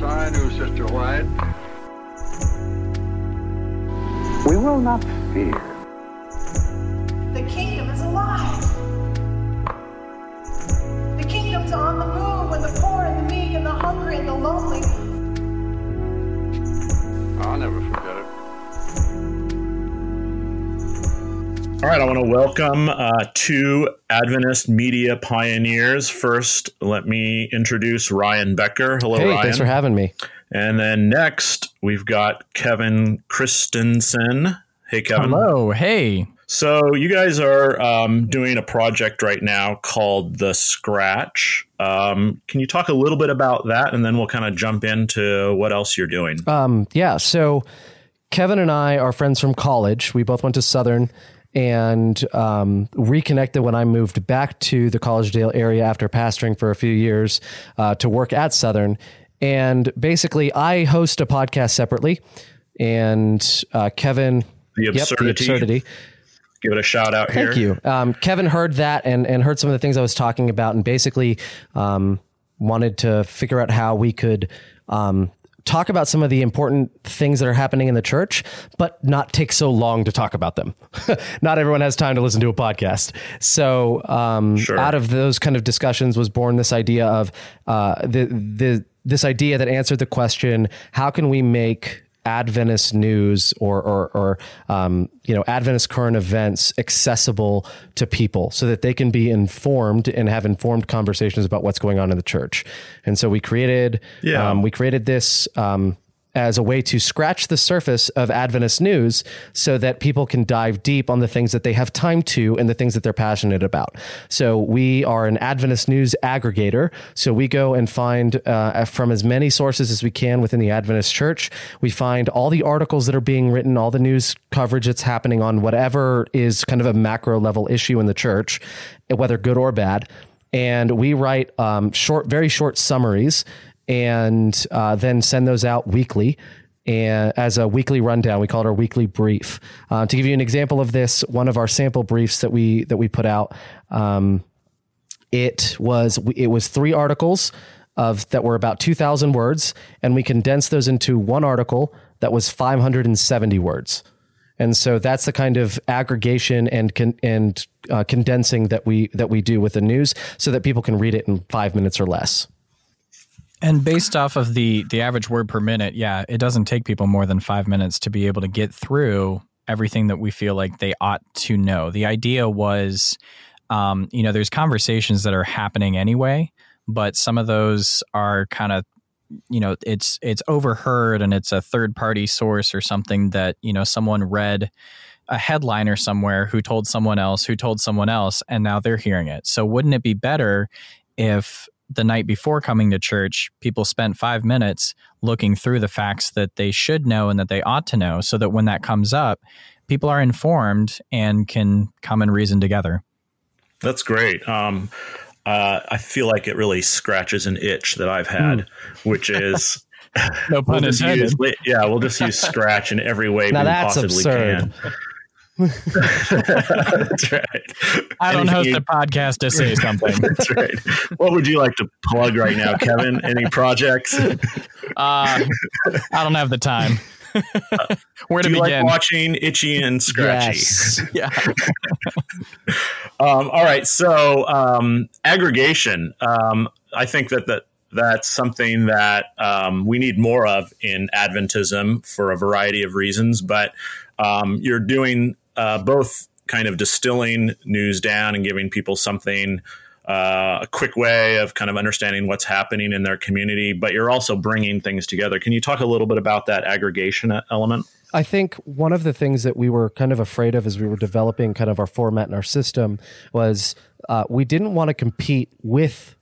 Yes, I knew Sister White. We will not fear. The kingdom is alive. The kingdom's on the move when the poor and the meek and the hungry and the lonely. I'll never All right, I want to welcome uh, two Adventist media pioneers. First, let me introduce Ryan Becker. Hello, Hey, Ryan. thanks for having me. and then next, we've got Kevin Christensen. Hey, Kevin. Hello. Hey. So, you guys are um, doing a project right now called The Scratch. Um, can you talk a little bit about that? And then we'll kind of jump into what else you're doing. Um, yeah, so Kevin and I are friends from college. We both went to Southern and um, reconnected when I moved back to the Collegedale area after pastoring for a few years uh, to work at Southern. And basically, I host a podcast separately, and uh, Kevin. The Yep, the absurdity. absurdity. Give it a shout out here. Thank you. Um, Kevin heard that and, and heard some of the things I was talking about, and basically um, wanted to figure out how we could um, talk about some of the important things that are happening in the church, but not take so long to talk about them. not everyone has time to listen to a podcast. So, um, Sure. out of those kind of discussions was born this idea of uh, the the this idea that answered the question: How can we make Adventist news or or, or um, you know Adventist current events accessible to people so that they can be informed and have informed conversations about what's going on in the church. And so we created Yeah. um, we created this. Um, as a way to scratch the surface of Adventist news so that people can dive deep on the things that they have time to and the things that they're passionate about. So we are an Adventist news aggregator. So we go and find uh, from as many sources as we can within the Adventist church. We find all the articles that are being written, all the news coverage that's happening on whatever is kind of a macro level issue in the church, whether good or bad. And we write um, short, very short summaries and uh, then send those out weekly and as a weekly rundown. We call it our weekly brief. Uh, to give you an example of this one of our sample briefs that we that we put out um, it was it was three articles of that were about 2000 words and we condensed those into one article that was 570 words. And so that's the kind of aggregation and con- and uh, condensing that we that we do with the news so that people can read it in 5 minutes or less And based off of the the average word per minute, yeah, it doesn't take people more than five minutes to be able to get through everything that we feel like they ought to know. The idea was, um, you know, there's conversations that are happening anyway, but some of those are kind of you know it's it's overheard and it's a third party source or something that you know someone read a headliner somewhere who told someone else who told someone else and now they're hearing it so wouldn't it be better if the night before coming to church people spent five minutes looking through the facts that they should know and that they ought to know so that when that comes up people are informed and can come and reason together That's great. Um, uh, I feel like it really scratches an itch that I've had, which is no pun we'll intended use, yeah, we'll just use scratch in every way Now we that's possibly absurd. can. That's right. i don't host you- a podcast to say something That's right. What would you like to plug right now, Kevin? Any projects? Uh, I don't have the time. Where to Do you begin? like watching Itchy and Scratchy? Yes. yeah. Um, all right. So um, aggregation. Um, I think that that that's something that um, we need more of in Adventism for a variety of reasons. But um, you're doing uh, both kind of distilling news down and giving people something. Uh, a quick way of kind of understanding what's happening in their community, but you're also bringing things together. Can you talk a little bit about that aggregation element? I think one of the things that we were kind of afraid of as we were developing kind of our format and our system was uh, we didn't want to compete with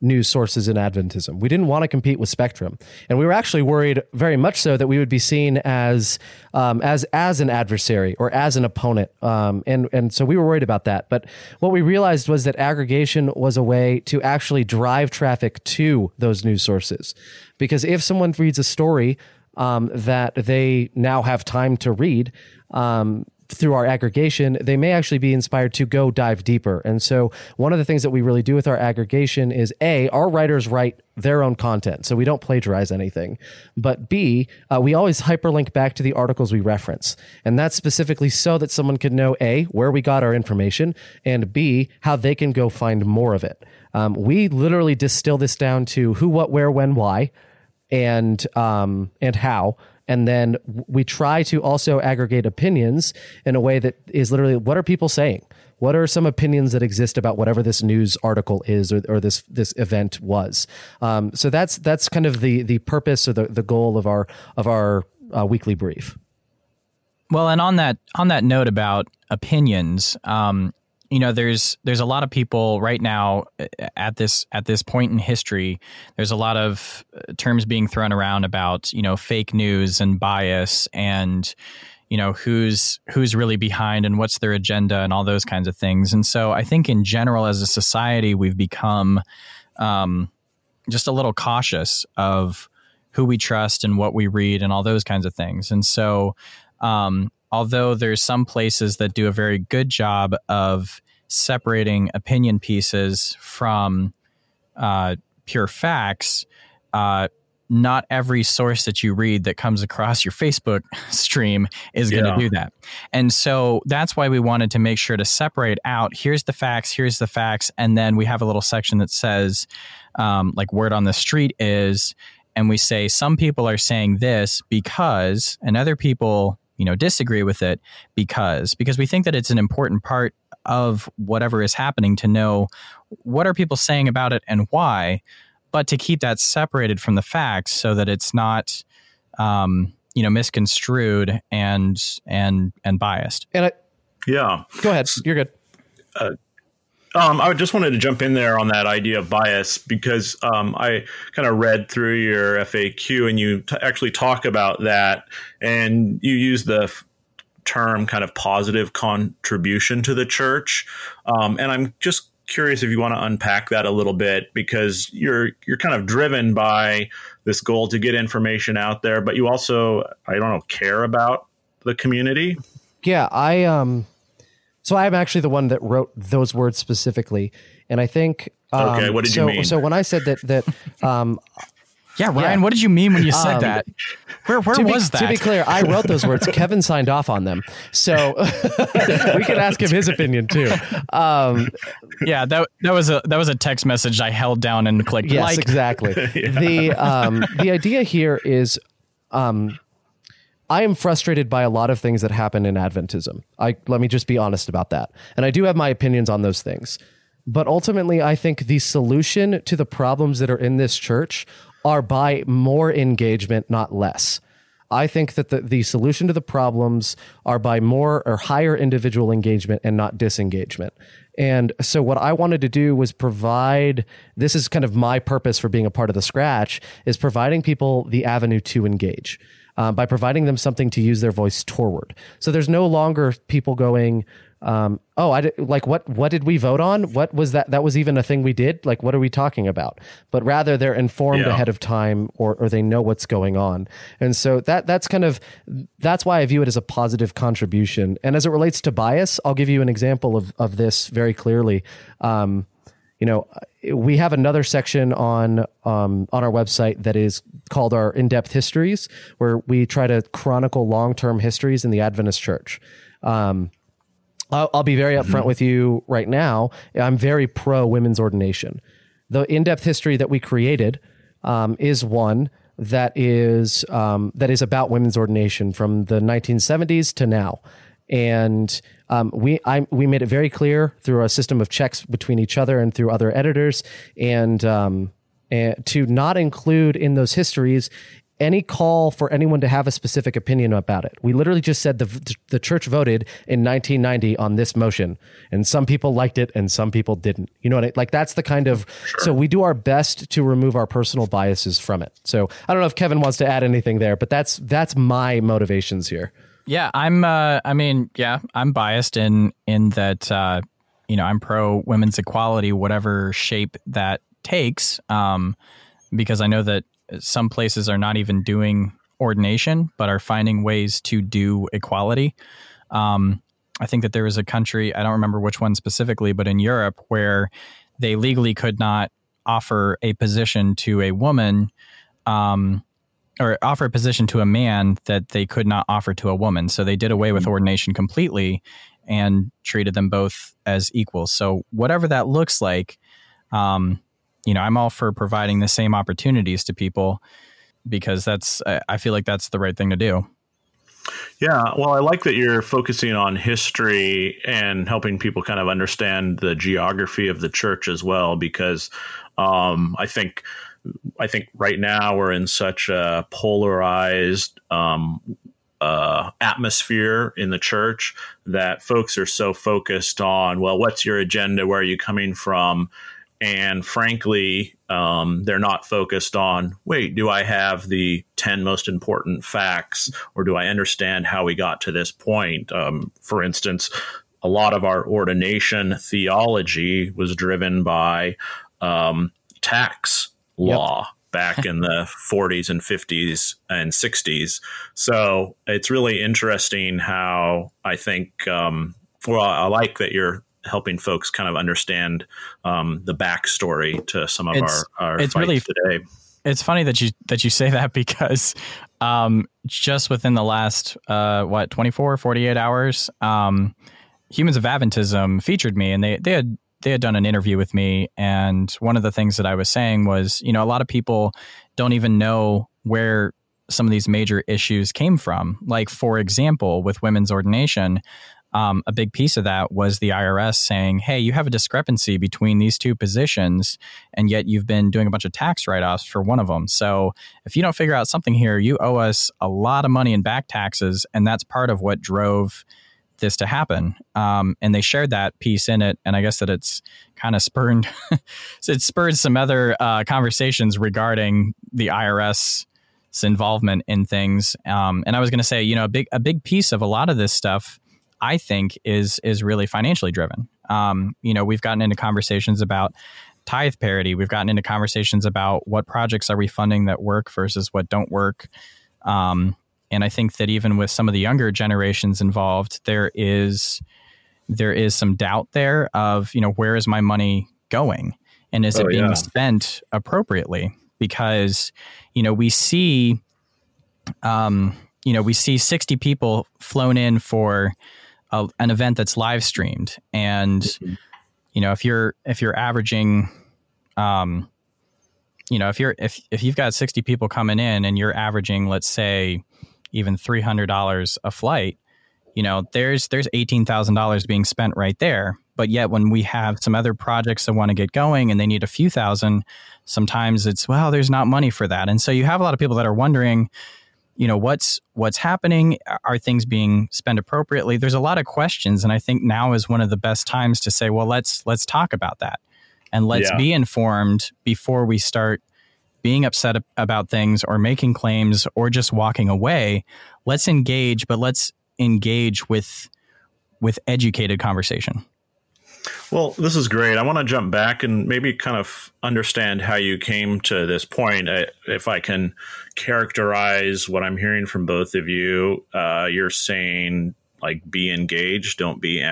news sources in Adventism. We didn't want to compete with Spectrum, and we were actually worried very much so that we would be seen as um, as as an adversary or as an opponent, um, and and so we were worried about that. But what we realized was that aggregation was a way to actually drive traffic to those news sources, because if someone reads a story um, that they now have time to read. Um, through our aggregation, they may actually be inspired to go dive deeper. And so, one of the things that we really do with our aggregation is A, our writers write their own content. So, we don't plagiarize anything. But B, uh, we always hyperlink back to the articles we reference. And that's specifically so that someone can know A, where we got our information, and B, how they can go find more of it. Um, we literally distill this down to who, what, where, when, why, and um, and how and then we try to also aggregate opinions in a way that is literally what are people saying? What are some opinions that exist about whatever this news article is or, or this this event was? Um, so that's that's kind of the the purpose or the, the goal of our of our uh, weekly brief. Well and on that on that note about opinions um, you know there's there's a lot of people right now uh, at this at this point in history there's a lot of uh, terms being thrown around about you know fake news and bias and you know who's who's really behind and what's their agenda and all those kinds of things. And so i think in general as a society we've become um, just a little cautious of who we trust and what we read and all those kinds of things. And so um, although there's some places that do a very good job of separating opinion pieces from uh, pure facts, uh, not every source that you read that comes across your Facebook stream is going to yeah. do that. And so that's why we wanted to make sure to separate out here's the facts, here's the facts. And then we have a little section that says, um, like, word on the street is, and we say some people are saying this because, and other people you know disagree with it because because we think that it's an important part of whatever is happening to know what are people saying about it and why but to keep that separated from the facts so that it's not um, you know misconstrued and and and biased. And I, yeah. Go ahead. You're good. Uh, um, I just wanted to jump in there on that idea of bias because um, I kind of read through your FAQ and you t- actually talk about that, and you use the f- term kind of positive contribution to the church. Um, and I'm just curious if you want to unpack that a little bit because you're you're kind of driven by this goal to get information out there, but you also I don't know care about the community. Yeah, I um so I'm actually the one that wrote those words specifically, and I think. Um, okay, what did so, you mean? So when I said that that. Um, yeah, Ryan, yeah. what did you mean when you said um, that? Where, where was be, that? To be clear, I wrote those words. Kevin signed off on them, so we could ask him his opinion too. Um, yeah, that that was a that was a text message I held down and clicked. Yes, like. exactly. yeah. The um, the idea here is um, I am frustrated by a lot of things that happen in Adventism. I let me just be honest about that. And I do have my opinions on those things. But ultimately, I think the solution to the problems that are in this church are by more engagement, not less. I think that the, the solution to the problems are by more or higher individual engagement and not disengagement. And so, what I wanted to do was provide this is kind of my purpose for being a part of the scratch is providing people the avenue to engage um, by providing them something to use their voice toward. So there's no longer people going, um, oh, I did, like what what did we vote on? What was that? That was even a thing we did. Like what are we talking about? But rather they're informed yeah. ahead of time, or or they know what's going on. And so that that's kind of that's why I view it as a positive contribution. And as it relates to bias, I'll give you an example of of this very clearly. Um, you know, we have another section on um, on our website that is called our in-depth histories, where we try to chronicle long-term histories in the Adventist Church. Um, I'll, I'll, be very upfront mm-hmm. with you right now. I'm very pro women's ordination. The in-depth history that we created um, is one that is um, that is about women's ordination from the 1970s to now and um, we I, we made it very clear through a system of checks between each other and through other editors, and, um, and to not include in those histories any call for anyone to have a specific opinion about it. We literally just said the the church voted in 1990 on this motion, and some people liked it and some people didn't. You know what? I, like that's the kind of sure. so we do our best to remove our personal biases from it. So I don't know if Kevin wants to add anything there, but that's that's my motivations here. Yeah, I'm. Uh, I mean, yeah, I'm biased in in that. Uh, you know, I'm pro women's equality, whatever shape that takes, um, because I know that some places are not even doing ordination, but are finding ways to do equality. Um, I think that there was a country, I don't remember which one specifically, but in Europe where they legally could not offer a position to a woman um, or offer a position to a man that they could not offer to a woman. So they did away with Mm-hmm. ordination completely and treated them both as equals. So whatever that looks like, um, you know, I'm all for providing the same opportunities to people because that's I I feel like that's the right thing to do. Yeah, well, I like that you're focusing on history and helping people kind of understand the geography of the church as well, because um, I think I think right now we're in such a polarized um, uh, atmosphere in the church that folks are so focused on, well, what's your agenda? Where are you coming from? And frankly, um, they're not focused on, wait, do I have the 10 most important facts or do I understand how we got to this point? Um, for instance, a lot of our ordination theology was driven by um, tax law back in the 40s and 50s and 60s. So it's really interesting how I think, um, well, I like that you're helping folks kind of understand um, the backstory to some of It's- our, our it's fights really- today. It's funny that you that you say that because um, just within the last uh, what 24 48 hours um, Humans of Adventism featured me and they they had they had done an interview with me and one of the things that I was saying was you know a lot of people don't even know where some of these major issues came from like for example with women's ordination um, a big piece of that was the IRS saying, hey, you have a discrepancy between these two positions, and yet you've been doing a bunch of tax write offs for one of them. So if you don't figure out something here, you owe us a lot of money in back taxes. And that's part of what drove this to happen. Um, and they shared that piece in it. And I guess that it's kind of spurred, it spurred some other uh, conversations regarding the IRS involvement in things. Um, and I was going to say, you know, a big a big piece of a lot of this stuff I think is is really financially driven. Um, you know, we've gotten into conversations about tithe parity. We've gotten into conversations about what projects are we funding that work versus what don't work. Um, and I think that even with some of the younger generations involved, there is there is some doubt there of you know where is my money going and is Oh, it being yeah. spent appropriately? Because you know we see um, you know, we see 60 people flown in for a, an event that's live streamed, and you know, if you're if you're averaging, um, you know, if you're if if you've got 60 people coming in and you're averaging, let's say, even three hundred dollars a flight, you know, there's there's eighteen thousand dollars being spent right there. But yet, when we have some other projects that want to get going and they need a few thousand, sometimes it's well, there's not money for that, and so you have a lot of people that are wondering you know what's what's happening are things being spent appropriately there's a lot of questions and i think now is one of the best times to say well let's let's talk about that and let's Yeah. be informed before we start being upset about things or making claims or just walking away let's engage but let's engage with with educated conversation Well, this is great. I want to jump back and maybe kind of understand how you came to this point. I, if I can characterize what I'm hearing from both of you, uh, you're saying like be engaged, don't be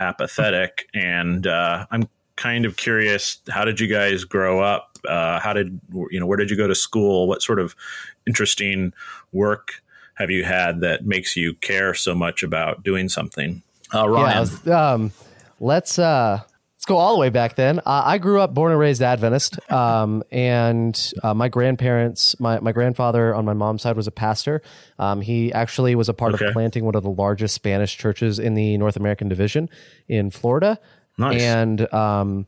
apathetic. And uh, I'm kind of curious, how did you guys grow up? Uh, how did you know? Where did you go to school? What sort of interesting work have you had that makes you care so much about doing something? Uh, Ryan. Yeah, let's, um, let's uh, let's go all the way back then. Uh, I grew up born and raised Adventist, um, and uh, my grandparents, my my grandfather on my mom's side was a pastor. Um, he actually was a part Okay. of planting one of the largest Spanish churches in the North American division in Florida. Nice. And um,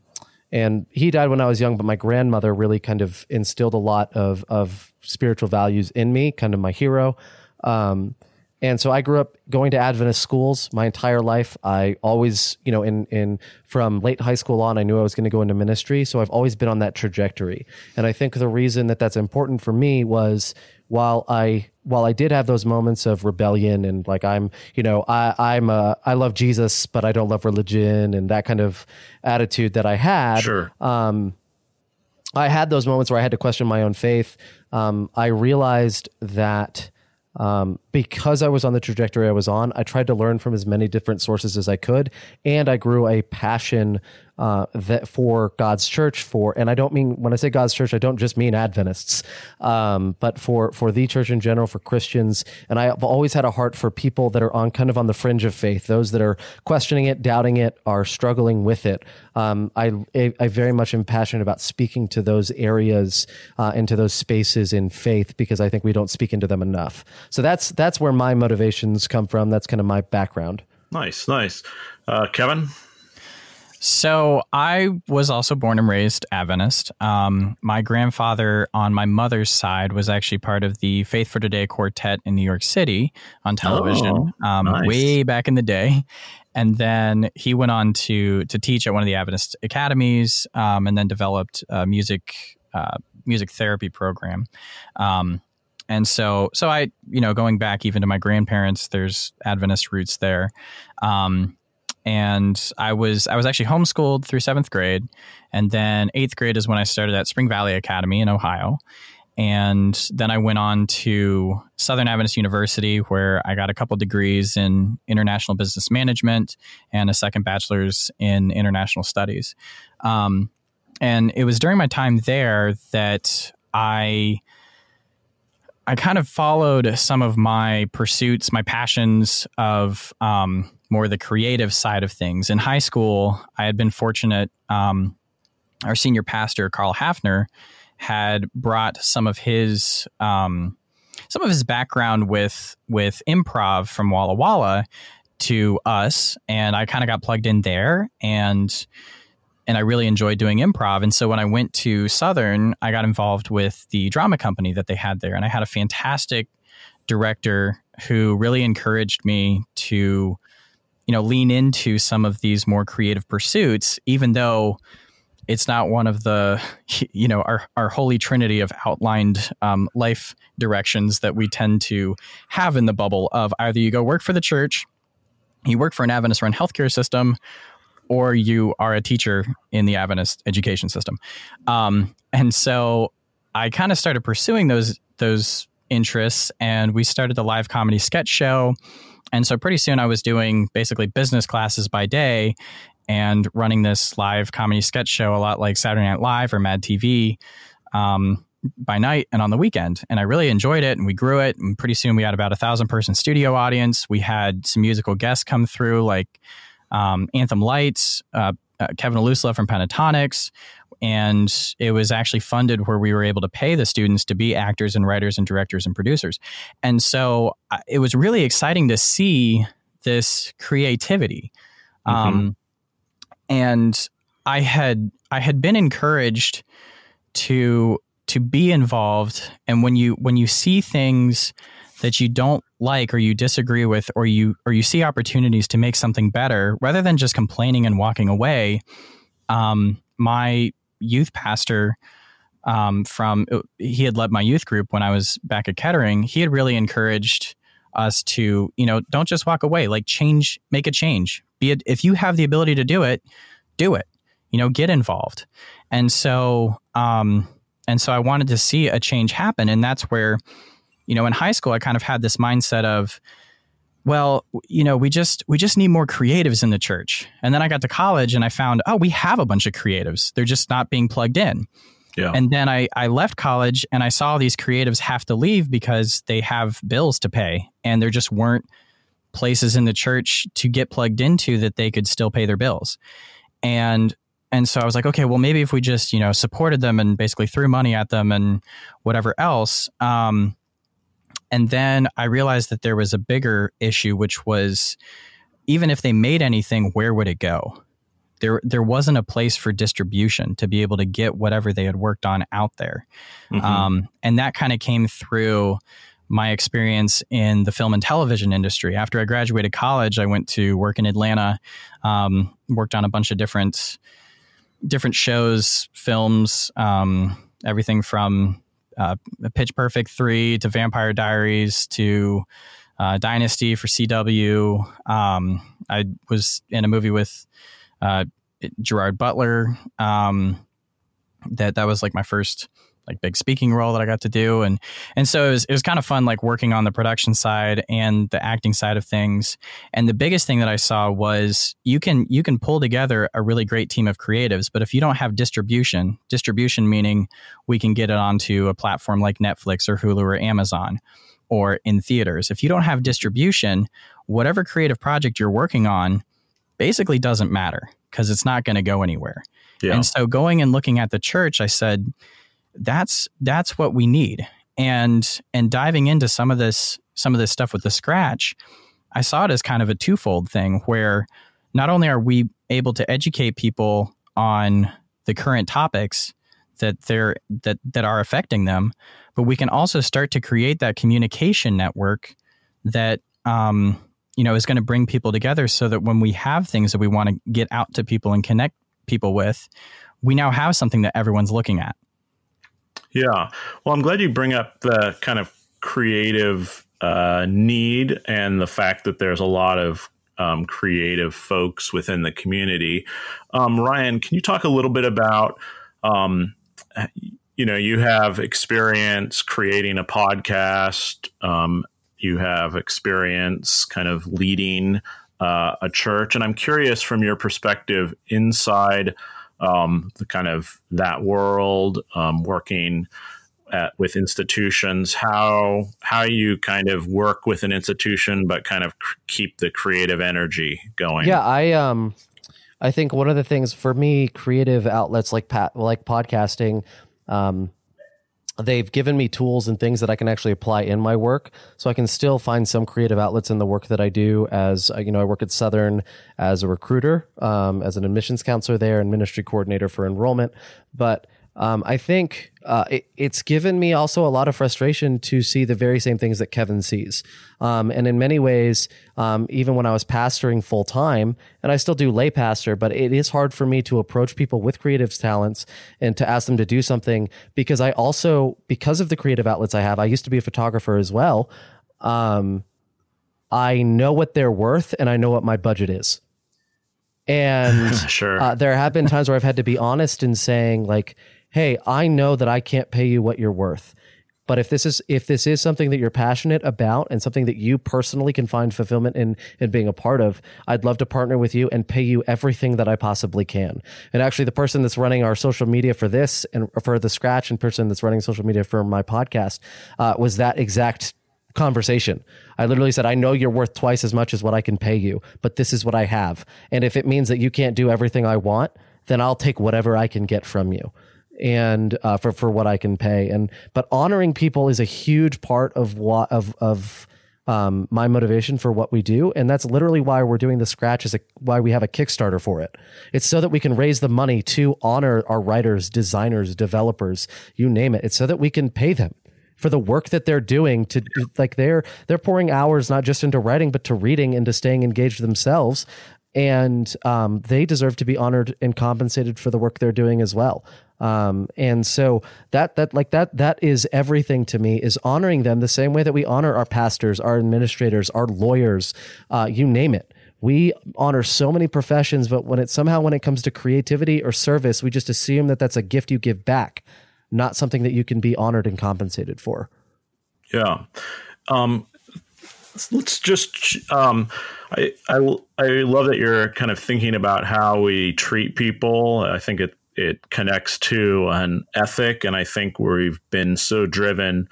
and he died when I was young, but my grandmother really kind of instilled a lot of of spiritual values in me, kind of my hero. Um, and so I grew up going to Adventist schools my entire life. I always, you know, in in from late high school on, I knew I was going to go into ministry. So I've always been on that trajectory. And I think the reason that that's important for me was while I while I did have those moments of rebellion and like I'm, you know, I I'm a I love Jesus, but I don't love religion and that kind of attitude that I had. Sure. Um, I had those moments where I had to question my own faith. Um, I realized that um, because I was on the trajectory I was on, I tried to learn from as many different sources as I could, and I grew a passion uh, that for God's church. For and I don't mean when I say God's church, I don't just mean Adventists, um, but for for the church in general, for Christians. And I've always had a heart for people that are on kind of on the fringe of faith, those that are questioning it, doubting it, are struggling with it. Um, I I very much am passionate about speaking to those areas uh, into those spaces in faith because I think we don't speak into them enough. So that's that's where my motivations come from. That's kind of my background. Nice, nice. Uh, Kevin? So I was also born and raised Adventist. Um, my grandfather on my mother's side was actually part of the Faith for Today quartet in New York City on television, Oh, um, nice. way back in the day. And then he went on to to teach at one of the Adventist academies, um, and then developed a music uh, music therapy program. Um, and so, so I, you know, going back even to my grandparents, there's Adventist roots there. Um, and I was I was actually homeschooled through seventh grade, and then eighth grade is when I started at Spring Valley Academy in Ohio, and then I went on to Southern Adventist University where I got a couple degrees in international business management and a second bachelor's in international studies, um, and it was during my time there that I. I kind of followed some of my pursuits, my passions of um, more the creative side of things. In high school, I had been fortunate. Um, our senior pastor, Carl Hafner, had brought some of his um, some of his background with with improv from Walla Walla to us, and I kind of got plugged in there, and and I really enjoyed doing improv. And so when I went to Southern, I got involved with the drama company that they had there, and I had a fantastic director who really encouraged me to you know lean into some of these more creative pursuits even though it's not one of the you know our, our holy trinity of outlined um, life directions that we tend to have in the bubble of either you go work for the church you work for an adventist run healthcare system or you are a teacher in the adventist education system um, and so i kind of started pursuing those those interests and we started the live comedy sketch show and so pretty soon I was doing basically business classes by day and running this live comedy sketch show a lot like Saturday Night Live or Mad TV um, by night and on the weekend. And I really enjoyed it and we grew it. And pretty soon we had about a thousand person studio audience. We had some musical guests come through like um, Anthem Lights, uh, uh, Kevin Olusola from Pentatonix. And it was actually funded where we were able to pay the students to be actors and writers and directors and producers. And so uh, it was really exciting to see this creativity. Um, and I had I had been encouraged to to be involved and when you when you see things that you don't like or you disagree with or you or you see opportunities to make something better rather than just complaining and walking away um, my youth pastor um, from he had led my youth group when I was back at Kettering. He had really encouraged us to you know don't just walk away like change make a change. Be it if you have the ability to do it do it. You know get involved. And so um and so I wanted to see a change happen and that's where you know in high school I kind of had this mindset of well you know we just we just need more creatives in the church and then I got to college and I found oh we have a bunch of creatives they're just not being plugged in Yeah. and then I, I left college and I saw these creatives have to leave because they have bills to pay and there just weren't places in the church to get plugged into that they could still pay their bills. And and so I was like, okay, well maybe if we just, you know, supported them and basically threw money at them and whatever else. Um, and then I realized that there was a bigger issue, which was even if they made anything, where would it go? there there wasn't a place for distribution to be able to get whatever they had worked on out there, Mhm. um, and that kind of came through my experience in the film and television industry. After I graduated college, I went to work in Atlanta, um, worked on a bunch of different different shows, films, um, everything from uh, Pitch Perfect three to Vampire Diaries to uh, Dynasty for CW. Um, I was in a movie with uh, Gerard Butler. Um, that that was like my first like big speaking role that I got to do, and and so it was it was kind of fun like working on the production side and the acting side of things. And the biggest thing that I saw was you can you can pull together a really great team of creatives, but if you don't have distribution, distribution meaning we can get it onto a platform like Netflix or Hulu or Amazon or in theaters. If you don't have distribution, whatever creative project you're working on basically doesn't matter because it's not going to go anywhere. Yeah. And so going and looking at the church, I said, that's that's what we need. And and diving into some of this some of this stuff with the scratch, I saw it as kind of a twofold thing where not only are we able to educate people on the current topics that they're that that are affecting them, but we can also start to create that communication network that um, you know is going to bring people together so that when we have things that we want to get out to people and connect people with, we now have something that everyone's looking at. Yeah. Well, I'm glad you bring up the kind of creative uh, need and the fact that there's a lot of um, creative folks within the community. Um, Ryan, can you talk a little bit about, um, you know, you have experience creating a podcast, um, you have experience kind of leading uh, a church, and I'm curious from your perspective inside um, the kind of that world, um, working at, with institutions, how how you kind of work with an institution, but kind of keep the creative energy going. Yeah, I um, I think one of the things for me, creative outlets like pat like podcasting, um, they've given me tools and things that I can actually apply in my work. So I can still find some creative outlets in the work that I do as, uh, you know, I work at Southern as a recruiter, um, as an admissions counselor there and ministry coordinator for enrollment. But um, I think uh, it, it's given me also a lot of frustration to see the very same things that Kevin sees. Um, and in many ways, um, even when I was pastoring full time, and I still do lay pastor, but it is hard for me to approach people with creative talents and to ask them to do something because I also, because of the creative outlets I have, I used to be a photographer as well. Um, I know what they're worth and I know what my budget is. And sure. Uh, there have been times where I've had to be honest in saying, like, hey, I know that I can't pay you what you're worth. But if this is if this is something that you're passionate about and something that you personally can find fulfillment in in being a part of, I'd love to partner with you and pay you everything that I possibly can. And actually, the person that's running our social media for this and for the scratch, and person that's running social media for my podcast uh, was that exact conversation. I literally said, I know you're worth twice as much as what I can pay you, but this is what I have. And if it means that you can't do everything I want, then I'll take whatever I can get from you and uh, for for what I can pay. And but honoring people is a huge part of what of of um, my motivation for what we do, and that's literally why we're doing the scratch. Is a, why we have a Kickstarter for it. It's so that we can raise the money to honor our writers, designers, developers, you name it. It's so that we can pay them for the work that they're doing to like they're they're pouring hours not just into writing but to reading and to staying engaged themselves and um, they deserve to be honored and compensated for the work they're doing as well. Um, and so that that like that that is everything to me is honoring them the same way that we honor our pastors, our administrators, our lawyers, uh, you name it. We honor so many professions, but when it somehow when it comes to creativity or service, we just assume that that's a gift you give back, not something that you can be honored and compensated for. Yeah. Um, let's just um, I, I I love that you're kind of thinking about how we treat people. I think it it connects to an ethic, and I think we've been so driven,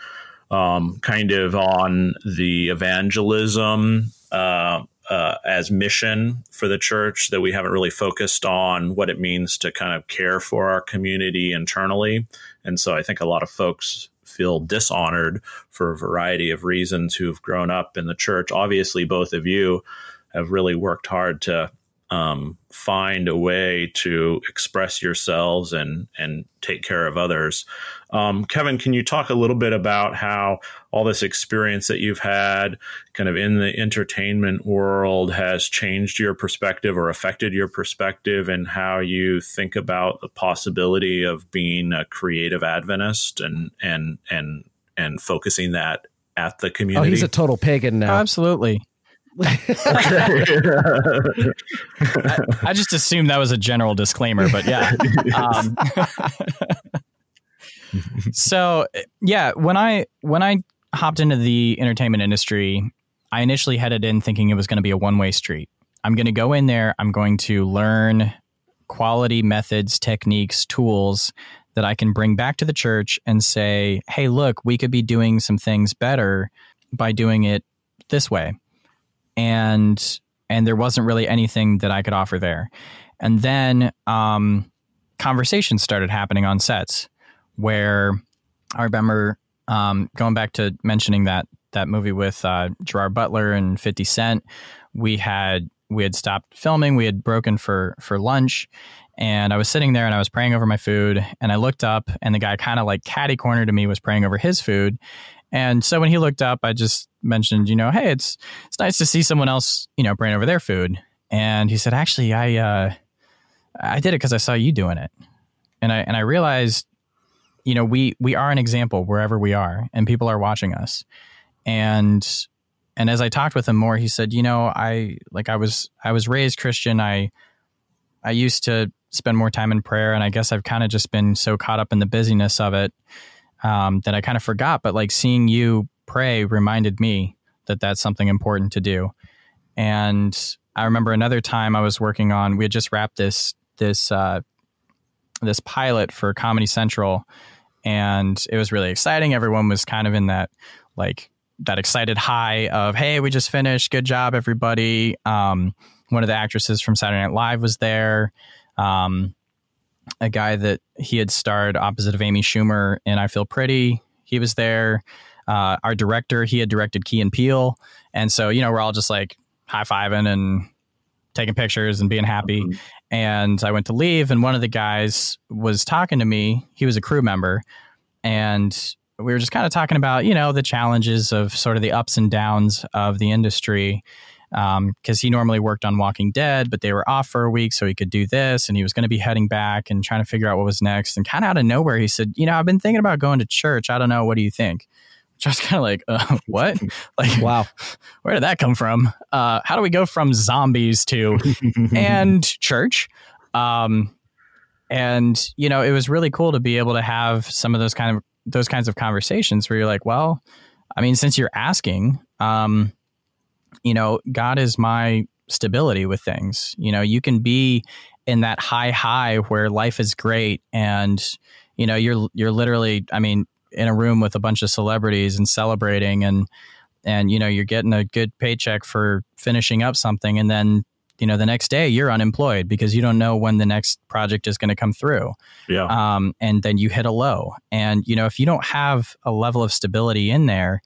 um, kind of on the evangelism uh, uh, as mission for the church that we haven't really focused on what it means to kind of care for our community internally. And so I think a lot of folks feel dishonored for a variety of reasons who've grown up in the church. Obviously, both of you have really worked hard to um, find a way to express yourselves and and take care of others. Um, Kevin, can you talk a little bit about how all this experience that you've had, kind of in the entertainment world, has changed your perspective or affected your perspective, and how you think about the possibility of being a creative Adventist and and and and focusing that at the community? Oh, he's a total pagan now. Absolutely. I, just assumed that was a general disclaimer, but yeah. Um, so yeah, when I when I hopped into the entertainment industry, I initially headed in thinking it was going to be a one way street. I'm going to go in there. I'm going to learn quality methods, techniques, tools that I can bring back to the church and say, hey, look, we could be doing some things better by doing it this way. And and there wasn't really anything that I could offer there. And then um, conversations started happening on sets where I remember um, going back to mentioning that that movie with uh, Gerard Butler and Fifty Cent. We had we had stopped filming. We had broken for for lunch, and I was sitting there and I was praying over my food. And I looked up, and the guy kind of like catty corner to me was praying over his food. And so when he looked up, I just mentioned, you know, hey, it's it's nice to see someone else, you know, praying over their food. And he said, actually, I uh, I did it because I saw you doing it, and I and I realized, you know, we we are an example wherever we are, and people are watching us. And and as I talked with him more, he said, you know, I like I was I was raised Christian. I I used to spend more time in prayer, and I guess I've kind of just been so caught up in the busyness of it um, that I kind of forgot. But like seeing you pray reminded me that that's something important to do. And I remember another time I was working on. We had just wrapped this this uh, this pilot for Comedy Central, and it was really exciting. Everyone was kind of in that like that excited high of hey, we just finished. Good job, everybody. Um, one of the actresses from Saturday Night Live was there. Um, a guy that he had starred opposite of Amy Schumer in I Feel Pretty. He was there. Uh, our director, he had directed Key and Peele. And so, you know, we're all just like high fiving and taking pictures and being happy. Mm-hmm. And I went to leave, and one of the guys was talking to me. He was a crew member. And we were just kind of talking about, you know, the challenges of sort of the ups and downs of the industry because um, he normally worked on Walking Dead, but they were off for a week, so he could do this, and he was going to be heading back and trying to figure out what was next. And kind of out of nowhere, he said, "You know, I've been thinking about going to church. I don't know. What do you think?" Which I was kind of like, uh, "What? like, wow, where did that come from? Uh, how do we go from zombies to and church?" Um, and you know, it was really cool to be able to have some of those kind of those kinds of conversations where you're like, "Well, I mean, since you're asking." Um, you know, God is my stability with things. You know, you can be in that high high where life is great and you know, you're you're literally I mean, in a room with a bunch of celebrities and celebrating and and you know, you're getting a good paycheck for finishing up something and then you know the next day you're unemployed because you don't know when the next project is going to come through. Yeah. Um, and then you hit a low. And you know if you don't have a level of stability in there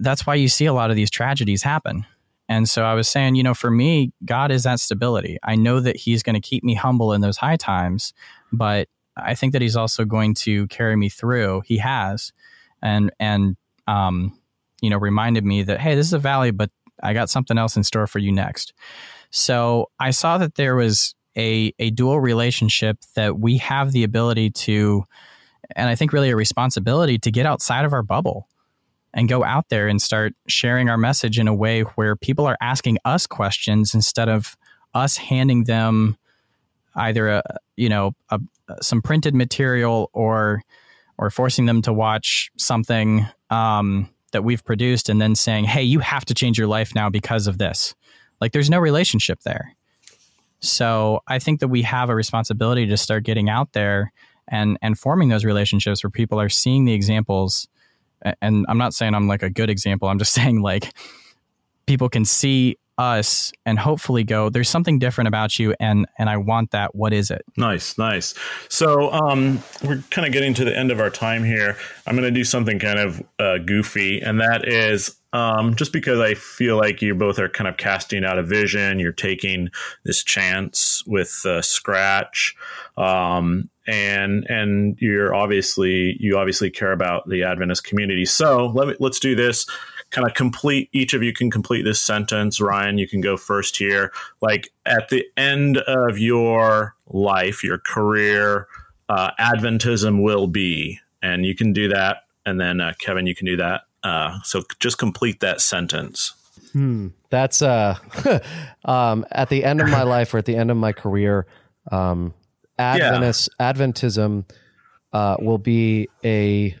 that's why you see a lot of these tragedies happen. And so I was saying, you know, for me, God is that stability. I know that He's going to keep me humble in those high times, but I think that He's also going to carry me through. He has, and and um, you know, reminded me that hey, this is a valley, but I got something else in store for you next. So I saw that there was a a dual relationship that we have the ability to, and I think really a responsibility to get outside of our bubble and go out there and start sharing our message in a way where people are asking us questions instead of us handing them either a you know a, some printed material or or forcing them to watch something um, that we've produced and then saying hey you have to change your life now because of this. Like there's no relationship there. So i think that we have a responsibility to start getting out there and and forming those relationships where people are seeing the examples and I'm not saying I'm like a good example. I'm just saying like people can see us and hopefully go there's something different about you and and I want that. What is it? Nice nice. So um we're kind of getting to the end of our time here. I'm going to do something kind of uh, goofy and that is um just because I feel like you both are kind of casting out a vision you're taking this chance with uh, scratch um and and you're obviously you obviously care about the Adventist community. So let me let's do this. Kind of complete. Each of you can complete this sentence. Ryan, you can go first here. Like at the end of your life, your career, uh, Adventism will be, and you can do that. And then uh, Kevin, you can do that. Uh, so just complete that sentence. Hmm. That's uh, um, at the end of my life or at the end of my career. Um, Adventist yeah. Adventism uh, will be a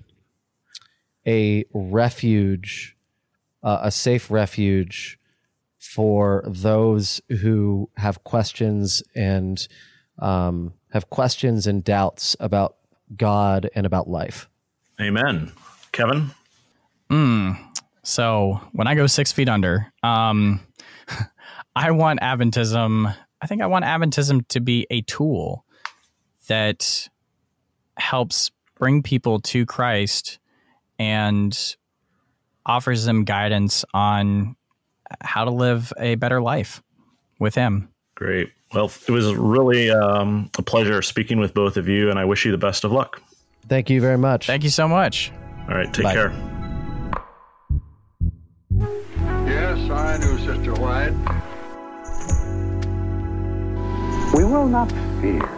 a refuge, uh, a safe refuge for those who have questions and um, have questions and doubts about God and about life. Amen. Kevin? So when I go six feet under, um, I want Adventism. I think I want Adventism to be a tool that helps bring people to Christ and offers them guidance on how to live a better life with Him. Great. Well, it was really um, a pleasure speaking with both of you, and I wish you the best of luck. Thank you very much. Thank you so much. All right, take Bye. care. Yes, I knew Sister White. We will not fear.